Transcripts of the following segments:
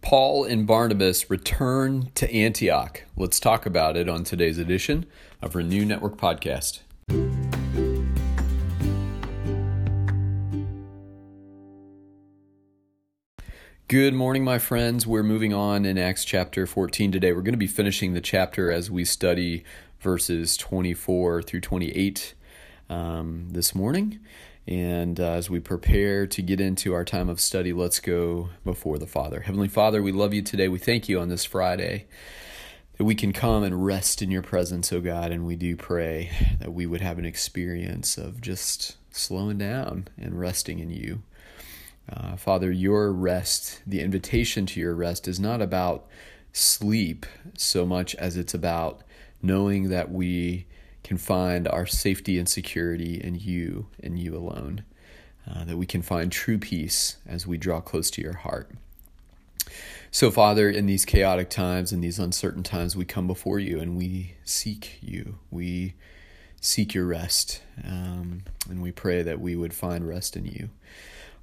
Paul and Barnabas return to Antioch. Let's talk about it on today's edition of Renew Network Podcast. Good morning, my friends. We're moving on in Acts chapter 14 today. We're going to be finishing the chapter as we study verses 24 through 28 um, this morning. And uh, as we prepare to get into our time of study, let's go before the Father. Heavenly Father, we love you today. We thank you on this Friday that we can come and rest in your presence, oh God. And we do pray that we would have an experience of just slowing down and resting in you. Uh, Father, your rest, the invitation to your rest, is not about sleep so much as it's about knowing that we can find our safety and security in you and you alone. Uh, that we can find true peace as we draw close to your heart. So, Father, in these chaotic times, in these uncertain times, we come before you and we seek you. We seek your rest. Um, and we pray that we would find rest in you.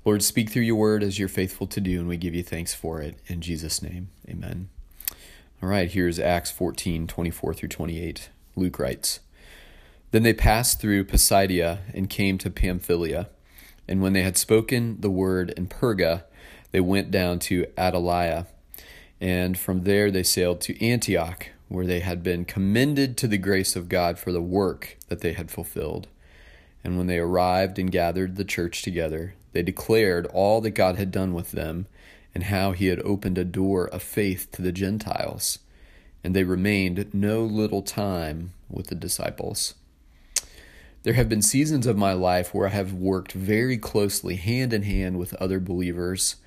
Lord, speak through your word as you're faithful to do, and we give you thanks for it. In Jesus' name, amen. All right, here's Acts 14 24 through 28. Luke writes, then they passed through Pisidia and came to Pamphylia. And when they had spoken the word in Perga, they went down to Attalia. And from there they sailed to Antioch, where they had been commended to the grace of God for the work that they had fulfilled. And when they arrived and gathered the church together, they declared all that God had done with them and how he had opened a door of faith to the Gentiles. And they remained no little time with the disciples. There have been seasons of my life where I have worked very closely, hand in hand, with other believers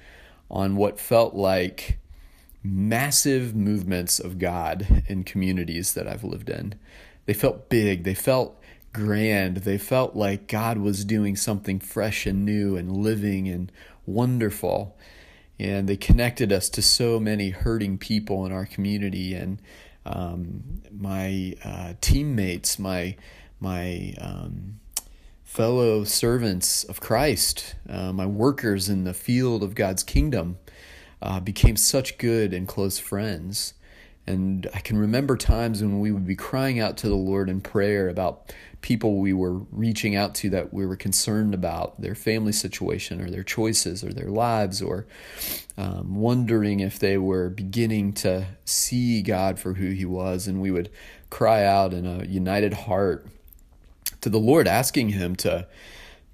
on what felt like massive movements of God in communities that I've lived in. They felt big, they felt grand, they felt like God was doing something fresh and new and living and wonderful. And they connected us to so many hurting people in our community. And um, my uh, teammates, my my um, fellow servants of Christ, uh, my workers in the field of God's kingdom, uh, became such good and close friends. And I can remember times when we would be crying out to the Lord in prayer about people we were reaching out to that we were concerned about their family situation or their choices or their lives, or um, wondering if they were beginning to see God for who He was. And we would cry out in a united heart to the Lord, asking Him to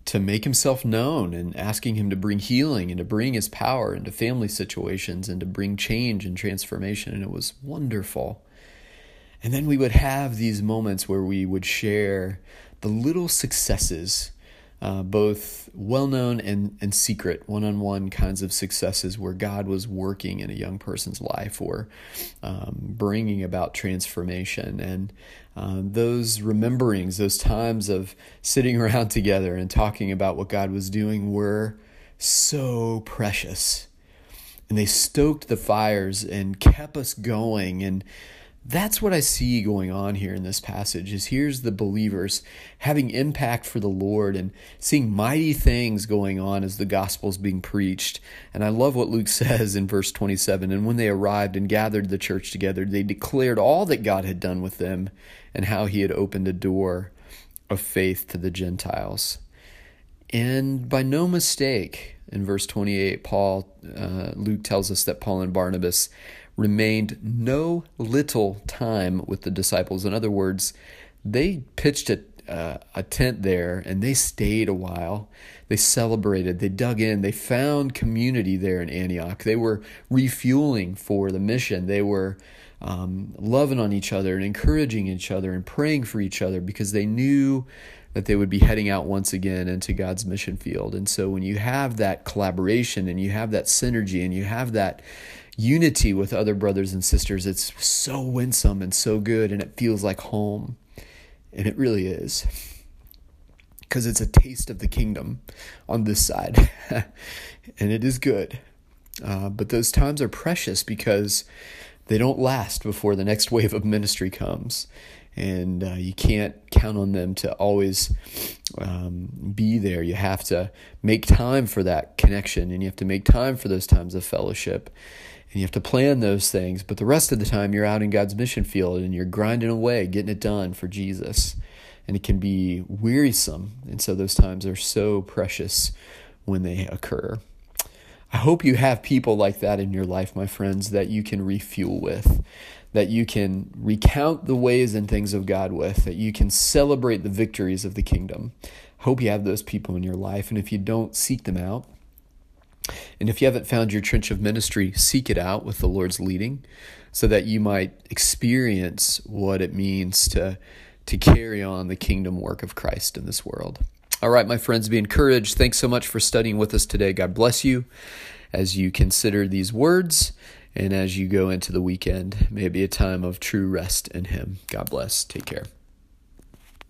to make himself known and asking him to bring healing and to bring his power into family situations and to bring change and transformation. And it was wonderful. And then we would have these moments where we would share the little successes uh, both well known and, and secret one on one kinds of successes where God was working in a young person's life or um, bringing about transformation. And uh, those rememberings, those times of sitting around together and talking about what God was doing were so precious. And they stoked the fires and kept us going. And that's what I see going on here in this passage is here's the believers having impact for the Lord and seeing mighty things going on as the gospel is being preached. And I love what Luke says in verse 27 and when they arrived and gathered the church together they declared all that God had done with them and how he had opened a door of faith to the Gentiles. And by no mistake, in verse 28, Paul, uh, Luke tells us that Paul and Barnabas remained no little time with the disciples. In other words, they pitched a, uh, a tent there and they stayed a while. They celebrated, they dug in, they found community there in Antioch. They were refueling for the mission. They were um, loving on each other and encouraging each other and praying for each other because they knew that they would be heading out once again into God's mission field. And so when you have that collaboration and you have that synergy and you have that unity with other brothers and sisters. It's so winsome and so good, and it feels like home. And it really is. Because it's a taste of the kingdom on this side. and it is good. Uh, but those times are precious because they don't last before the next wave of ministry comes. And uh, you can't count on them to always um, be there. You have to make time for that connection, and you have to make time for those times of fellowship, and you have to plan those things. But the rest of the time, you're out in God's mission field and you're grinding away, getting it done for Jesus. And it can be wearisome, and so those times are so precious when they occur. I hope you have people like that in your life, my friends, that you can refuel with, that you can recount the ways and things of God with, that you can celebrate the victories of the kingdom. Hope you have those people in your life. And if you don't, seek them out. And if you haven't found your trench of ministry, seek it out with the Lord's leading so that you might experience what it means to, to carry on the kingdom work of Christ in this world. All right, my friends, be encouraged. Thanks so much for studying with us today. God bless you as you consider these words and as you go into the weekend. May it be a time of true rest in Him. God bless. Take care.